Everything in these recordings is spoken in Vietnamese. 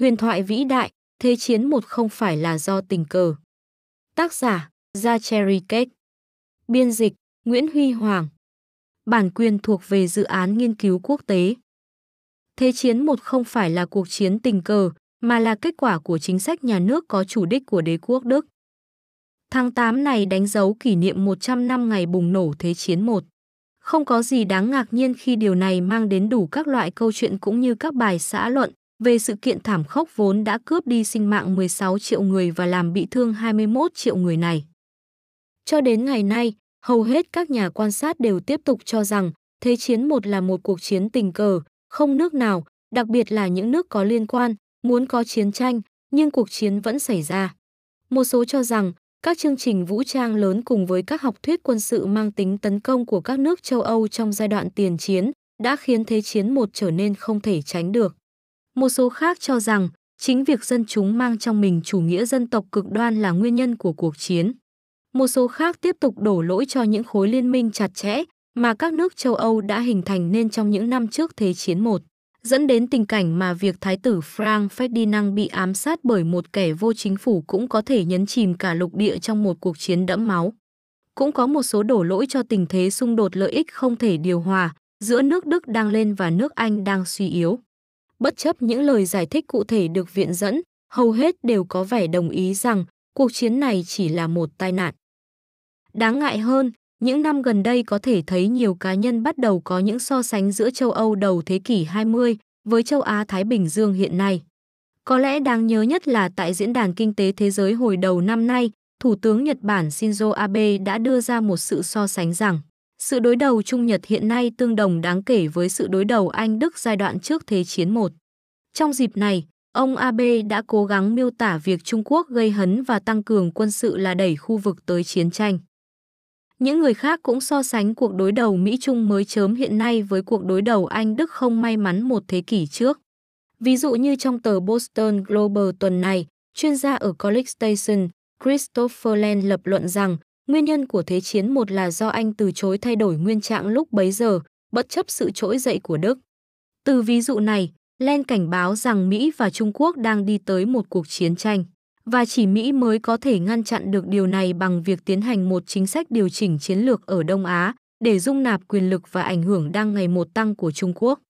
Huyền thoại vĩ đại, Thế chiến một không phải là do tình cờ. Tác giả, Gia Cherry Cake. Biên dịch, Nguyễn Huy Hoàng. Bản quyền thuộc về dự án nghiên cứu quốc tế. Thế chiến một không phải là cuộc chiến tình cờ, mà là kết quả của chính sách nhà nước có chủ đích của đế quốc Đức. Tháng 8 này đánh dấu kỷ niệm 100 năm ngày bùng nổ Thế chiến 1. Không có gì đáng ngạc nhiên khi điều này mang đến đủ các loại câu chuyện cũng như các bài xã luận về sự kiện thảm khốc vốn đã cướp đi sinh mạng 16 triệu người và làm bị thương 21 triệu người này. Cho đến ngày nay, hầu hết các nhà quan sát đều tiếp tục cho rằng Thế chiến một là một cuộc chiến tình cờ, không nước nào, đặc biệt là những nước có liên quan, muốn có chiến tranh, nhưng cuộc chiến vẫn xảy ra. Một số cho rằng các chương trình vũ trang lớn cùng với các học thuyết quân sự mang tính tấn công của các nước châu Âu trong giai đoạn tiền chiến đã khiến Thế chiến một trở nên không thể tránh được. Một số khác cho rằng, chính việc dân chúng mang trong mình chủ nghĩa dân tộc cực đoan là nguyên nhân của cuộc chiến. Một số khác tiếp tục đổ lỗi cho những khối liên minh chặt chẽ mà các nước châu Âu đã hình thành nên trong những năm trước Thế chiến một dẫn đến tình cảnh mà việc Thái tử Frank Ferdinand bị ám sát bởi một kẻ vô chính phủ cũng có thể nhấn chìm cả lục địa trong một cuộc chiến đẫm máu. Cũng có một số đổ lỗi cho tình thế xung đột lợi ích không thể điều hòa giữa nước Đức đang lên và nước Anh đang suy yếu. Bất chấp những lời giải thích cụ thể được viện dẫn, hầu hết đều có vẻ đồng ý rằng cuộc chiến này chỉ là một tai nạn. Đáng ngại hơn, những năm gần đây có thể thấy nhiều cá nhân bắt đầu có những so sánh giữa châu Âu đầu thế kỷ 20 với châu Á Thái Bình Dương hiện nay. Có lẽ đáng nhớ nhất là tại Diễn đàn Kinh tế Thế giới hồi đầu năm nay, Thủ tướng Nhật Bản Shinzo Abe đã đưa ra một sự so sánh rằng sự đối đầu Trung Nhật hiện nay tương đồng đáng kể với sự đối đầu Anh-Đức giai đoạn trước Thế chiến I. Trong dịp này, ông Abe đã cố gắng miêu tả việc Trung Quốc gây hấn và tăng cường quân sự là đẩy khu vực tới chiến tranh. Những người khác cũng so sánh cuộc đối đầu Mỹ-Trung mới chớm hiện nay với cuộc đối đầu Anh-Đức không may mắn một thế kỷ trước. Ví dụ như trong tờ Boston Globe tuần này, chuyên gia ở College Station, Christopher Land lập luận rằng nguyên nhân của Thế chiến một là do Anh từ chối thay đổi nguyên trạng lúc bấy giờ, bất chấp sự trỗi dậy của Đức. Từ ví dụ này, Len cảnh báo rằng Mỹ và Trung Quốc đang đi tới một cuộc chiến tranh và chỉ Mỹ mới có thể ngăn chặn được điều này bằng việc tiến hành một chính sách điều chỉnh chiến lược ở Đông Á để dung nạp quyền lực và ảnh hưởng đang ngày một tăng của Trung Quốc.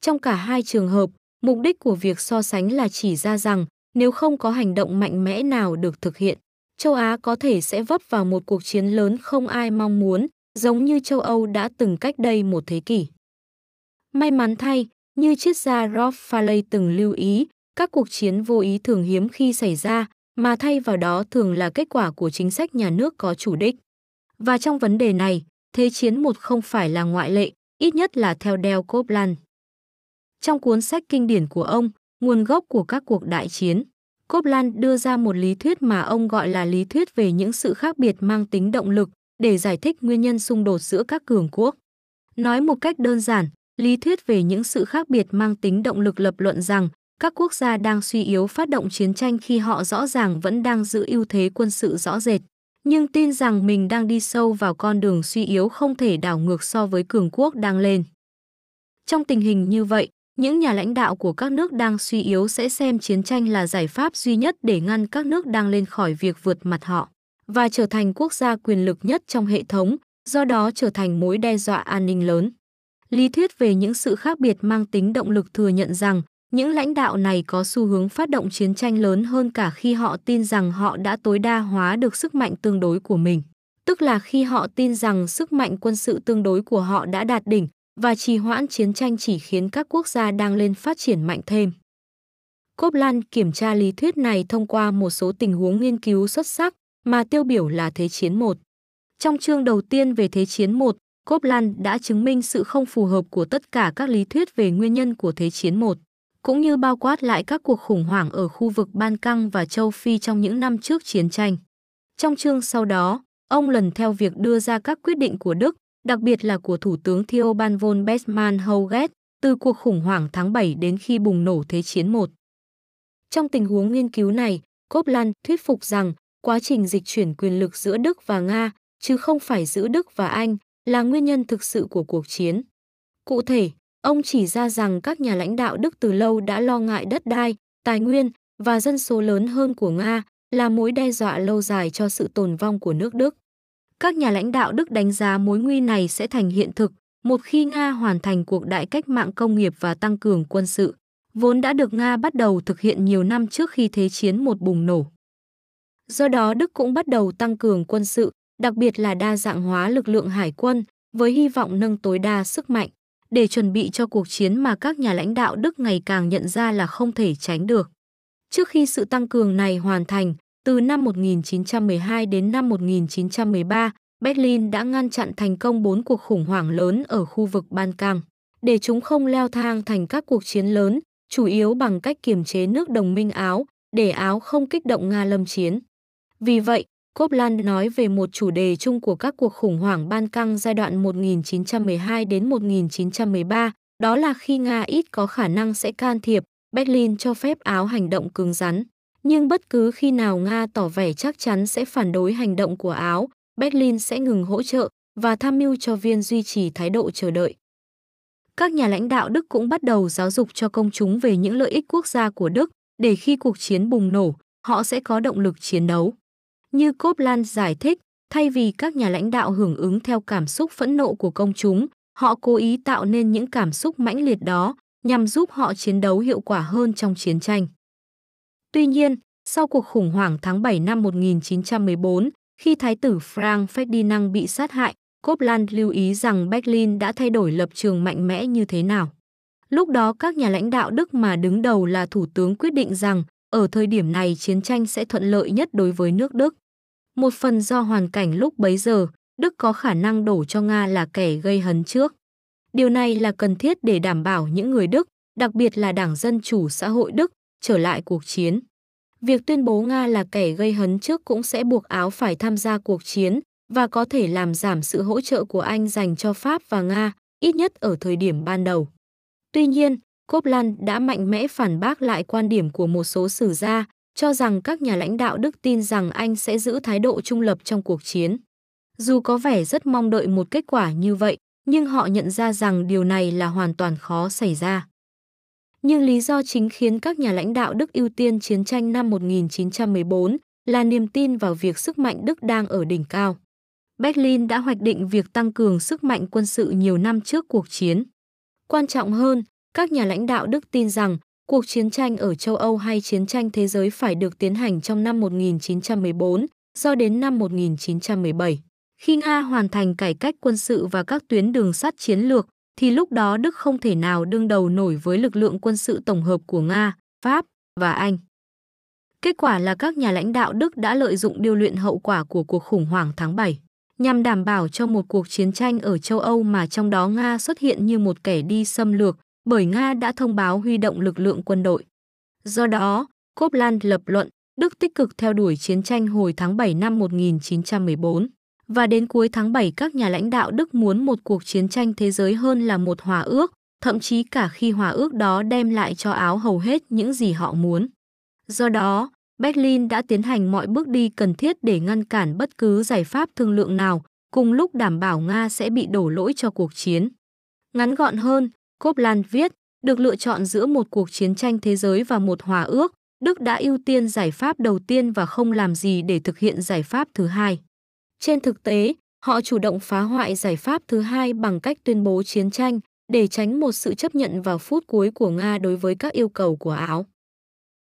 Trong cả hai trường hợp, mục đích của việc so sánh là chỉ ra rằng nếu không có hành động mạnh mẽ nào được thực hiện, châu Á có thể sẽ vấp vào một cuộc chiến lớn không ai mong muốn, giống như châu Âu đã từng cách đây một thế kỷ. May mắn thay, như triết gia Rob Farley từng lưu ý, các cuộc chiến vô ý thường hiếm khi xảy ra, mà thay vào đó thường là kết quả của chính sách nhà nước có chủ đích. Và trong vấn đề này, Thế chiến một không phải là ngoại lệ, ít nhất là theo Del Copeland. Trong cuốn sách kinh điển của ông, Nguồn gốc của các cuộc đại chiến, Copland đưa ra một lý thuyết mà ông gọi là lý thuyết về những sự khác biệt mang tính động lực để giải thích nguyên nhân xung đột giữa các cường quốc. Nói một cách đơn giản, lý thuyết về những sự khác biệt mang tính động lực lập luận rằng các quốc gia đang suy yếu phát động chiến tranh khi họ rõ ràng vẫn đang giữ ưu thế quân sự rõ rệt, nhưng tin rằng mình đang đi sâu vào con đường suy yếu không thể đảo ngược so với cường quốc đang lên. Trong tình hình như vậy, những nhà lãnh đạo của các nước đang suy yếu sẽ xem chiến tranh là giải pháp duy nhất để ngăn các nước đang lên khỏi việc vượt mặt họ và trở thành quốc gia quyền lực nhất trong hệ thống, do đó trở thành mối đe dọa an ninh lớn. Lý thuyết về những sự khác biệt mang tính động lực thừa nhận rằng những lãnh đạo này có xu hướng phát động chiến tranh lớn hơn cả khi họ tin rằng họ đã tối đa hóa được sức mạnh tương đối của mình. Tức là khi họ tin rằng sức mạnh quân sự tương đối của họ đã đạt đỉnh và trì hoãn chiến tranh chỉ khiến các quốc gia đang lên phát triển mạnh thêm. Copland kiểm tra lý thuyết này thông qua một số tình huống nghiên cứu xuất sắc mà tiêu biểu là Thế chiến 1. Trong chương đầu tiên về Thế chiến 1, Copland đã chứng minh sự không phù hợp của tất cả các lý thuyết về nguyên nhân của Thế chiến 1 cũng như bao quát lại các cuộc khủng hoảng ở khu vực Ban Căng và châu Phi trong những năm trước chiến tranh. Trong chương sau đó, ông lần theo việc đưa ra các quyết định của Đức, đặc biệt là của Thủ tướng Theoban von Bethmann Hauget, từ cuộc khủng hoảng tháng 7 đến khi bùng nổ Thế chiến 1. Trong tình huống nghiên cứu này, Copland thuyết phục rằng quá trình dịch chuyển quyền lực giữa Đức và Nga, chứ không phải giữa Đức và Anh, là nguyên nhân thực sự của cuộc chiến. Cụ thể, Ông chỉ ra rằng các nhà lãnh đạo Đức từ lâu đã lo ngại đất đai, tài nguyên và dân số lớn hơn của Nga là mối đe dọa lâu dài cho sự tồn vong của nước Đức. Các nhà lãnh đạo Đức đánh giá mối nguy này sẽ thành hiện thực một khi Nga hoàn thành cuộc đại cách mạng công nghiệp và tăng cường quân sự, vốn đã được Nga bắt đầu thực hiện nhiều năm trước khi Thế chiến một bùng nổ. Do đó Đức cũng bắt đầu tăng cường quân sự, đặc biệt là đa dạng hóa lực lượng hải quân, với hy vọng nâng tối đa sức mạnh, để chuẩn bị cho cuộc chiến mà các nhà lãnh đạo Đức ngày càng nhận ra là không thể tránh được. Trước khi sự tăng cường này hoàn thành, từ năm 1912 đến năm 1913, Berlin đã ngăn chặn thành công bốn cuộc khủng hoảng lớn ở khu vực Ban Căng, để chúng không leo thang thành các cuộc chiến lớn, chủ yếu bằng cách kiềm chế nước đồng minh Áo, để Áo không kích động Nga lâm chiến. Vì vậy, Copland nói về một chủ đề chung của các cuộc khủng hoảng Ban Căng giai đoạn 1912 đến 1913, đó là khi Nga ít có khả năng sẽ can thiệp, Berlin cho phép Áo hành động cứng rắn. Nhưng bất cứ khi nào Nga tỏ vẻ chắc chắn sẽ phản đối hành động của Áo, Berlin sẽ ngừng hỗ trợ và tham mưu cho viên duy trì thái độ chờ đợi. Các nhà lãnh đạo Đức cũng bắt đầu giáo dục cho công chúng về những lợi ích quốc gia của Đức để khi cuộc chiến bùng nổ, họ sẽ có động lực chiến đấu. Như Copland giải thích, thay vì các nhà lãnh đạo hưởng ứng theo cảm xúc phẫn nộ của công chúng, họ cố ý tạo nên những cảm xúc mãnh liệt đó nhằm giúp họ chiến đấu hiệu quả hơn trong chiến tranh. Tuy nhiên, sau cuộc khủng hoảng tháng 7 năm 1914, khi Thái tử Frank Ferdinand bị sát hại, Copland lưu ý rằng Berlin đã thay đổi lập trường mạnh mẽ như thế nào. Lúc đó các nhà lãnh đạo Đức mà đứng đầu là Thủ tướng quyết định rằng ở thời điểm này chiến tranh sẽ thuận lợi nhất đối với nước Đức. Một phần do hoàn cảnh lúc bấy giờ, Đức có khả năng đổ cho Nga là kẻ gây hấn trước. Điều này là cần thiết để đảm bảo những người Đức, đặc biệt là Đảng Dân Chủ Xã hội Đức, trở lại cuộc chiến. Việc tuyên bố Nga là kẻ gây hấn trước cũng sẽ buộc Áo phải tham gia cuộc chiến và có thể làm giảm sự hỗ trợ của Anh dành cho Pháp và Nga, ít nhất ở thời điểm ban đầu. Tuy nhiên, Copland đã mạnh mẽ phản bác lại quan điểm của một số sử gia, cho rằng các nhà lãnh đạo Đức tin rằng Anh sẽ giữ thái độ trung lập trong cuộc chiến. Dù có vẻ rất mong đợi một kết quả như vậy, nhưng họ nhận ra rằng điều này là hoàn toàn khó xảy ra. Nhưng lý do chính khiến các nhà lãnh đạo Đức ưu tiên chiến tranh năm 1914 là niềm tin vào việc sức mạnh Đức đang ở đỉnh cao. Berlin đã hoạch định việc tăng cường sức mạnh quân sự nhiều năm trước cuộc chiến. Quan trọng hơn, các nhà lãnh đạo Đức tin rằng cuộc chiến tranh ở châu Âu hay chiến tranh thế giới phải được tiến hành trong năm 1914, do đến năm 1917. Khi Nga hoàn thành cải cách quân sự và các tuyến đường sắt chiến lược, thì lúc đó Đức không thể nào đương đầu nổi với lực lượng quân sự tổng hợp của Nga, Pháp và Anh. Kết quả là các nhà lãnh đạo Đức đã lợi dụng điều luyện hậu quả của cuộc khủng hoảng tháng 7 nhằm đảm bảo cho một cuộc chiến tranh ở châu Âu mà trong đó Nga xuất hiện như một kẻ đi xâm lược bởi Nga đã thông báo huy động lực lượng quân đội. Do đó, Copland lập luận Đức tích cực theo đuổi chiến tranh hồi tháng 7 năm 1914 và đến cuối tháng 7 các nhà lãnh đạo Đức muốn một cuộc chiến tranh thế giới hơn là một hòa ước, thậm chí cả khi hòa ước đó đem lại cho Áo hầu hết những gì họ muốn. Do đó, Berlin đã tiến hành mọi bước đi cần thiết để ngăn cản bất cứ giải pháp thương lượng nào, cùng lúc đảm bảo Nga sẽ bị đổ lỗi cho cuộc chiến. Ngắn gọn hơn, Copland viết, được lựa chọn giữa một cuộc chiến tranh thế giới và một hòa ước, Đức đã ưu tiên giải pháp đầu tiên và không làm gì để thực hiện giải pháp thứ hai. Trên thực tế, họ chủ động phá hoại giải pháp thứ hai bằng cách tuyên bố chiến tranh để tránh một sự chấp nhận vào phút cuối của Nga đối với các yêu cầu của Áo.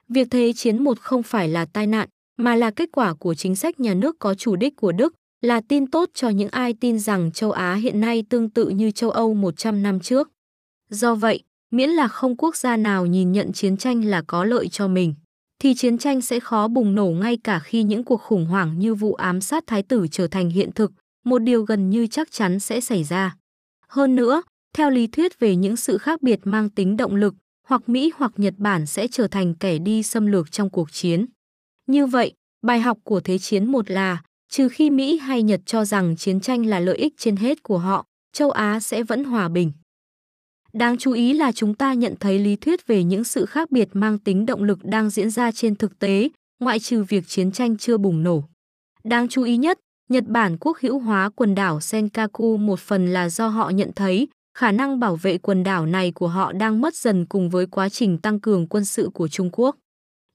Việc thế chiến một không phải là tai nạn, mà là kết quả của chính sách nhà nước có chủ đích của Đức, là tin tốt cho những ai tin rằng châu Á hiện nay tương tự như châu Âu 100 năm trước. Do vậy, miễn là không quốc gia nào nhìn nhận chiến tranh là có lợi cho mình, thì chiến tranh sẽ khó bùng nổ ngay cả khi những cuộc khủng hoảng như vụ ám sát thái tử trở thành hiện thực, một điều gần như chắc chắn sẽ xảy ra. Hơn nữa, theo lý thuyết về những sự khác biệt mang tính động lực, hoặc Mỹ hoặc Nhật Bản sẽ trở thành kẻ đi xâm lược trong cuộc chiến. Như vậy, bài học của Thế chiến một là, trừ khi Mỹ hay Nhật cho rằng chiến tranh là lợi ích trên hết của họ, châu Á sẽ vẫn hòa bình. Đáng chú ý là chúng ta nhận thấy lý thuyết về những sự khác biệt mang tính động lực đang diễn ra trên thực tế, ngoại trừ việc chiến tranh chưa bùng nổ. Đáng chú ý nhất, Nhật Bản quốc hữu hóa quần đảo Senkaku một phần là do họ nhận thấy khả năng bảo vệ quần đảo này của họ đang mất dần cùng với quá trình tăng cường quân sự của Trung Quốc.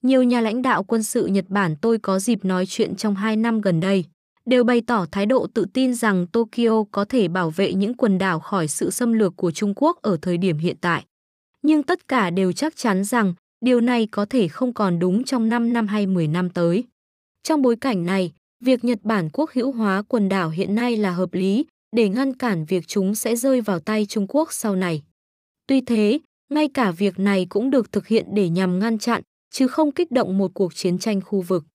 Nhiều nhà lãnh đạo quân sự Nhật Bản tôi có dịp nói chuyện trong hai năm gần đây, đều bày tỏ thái độ tự tin rằng Tokyo có thể bảo vệ những quần đảo khỏi sự xâm lược của Trung Quốc ở thời điểm hiện tại. Nhưng tất cả đều chắc chắn rằng điều này có thể không còn đúng trong 5 năm hay 10 năm tới. Trong bối cảnh này, việc Nhật Bản quốc hữu hóa quần đảo hiện nay là hợp lý để ngăn cản việc chúng sẽ rơi vào tay Trung Quốc sau này. Tuy thế, ngay cả việc này cũng được thực hiện để nhằm ngăn chặn, chứ không kích động một cuộc chiến tranh khu vực.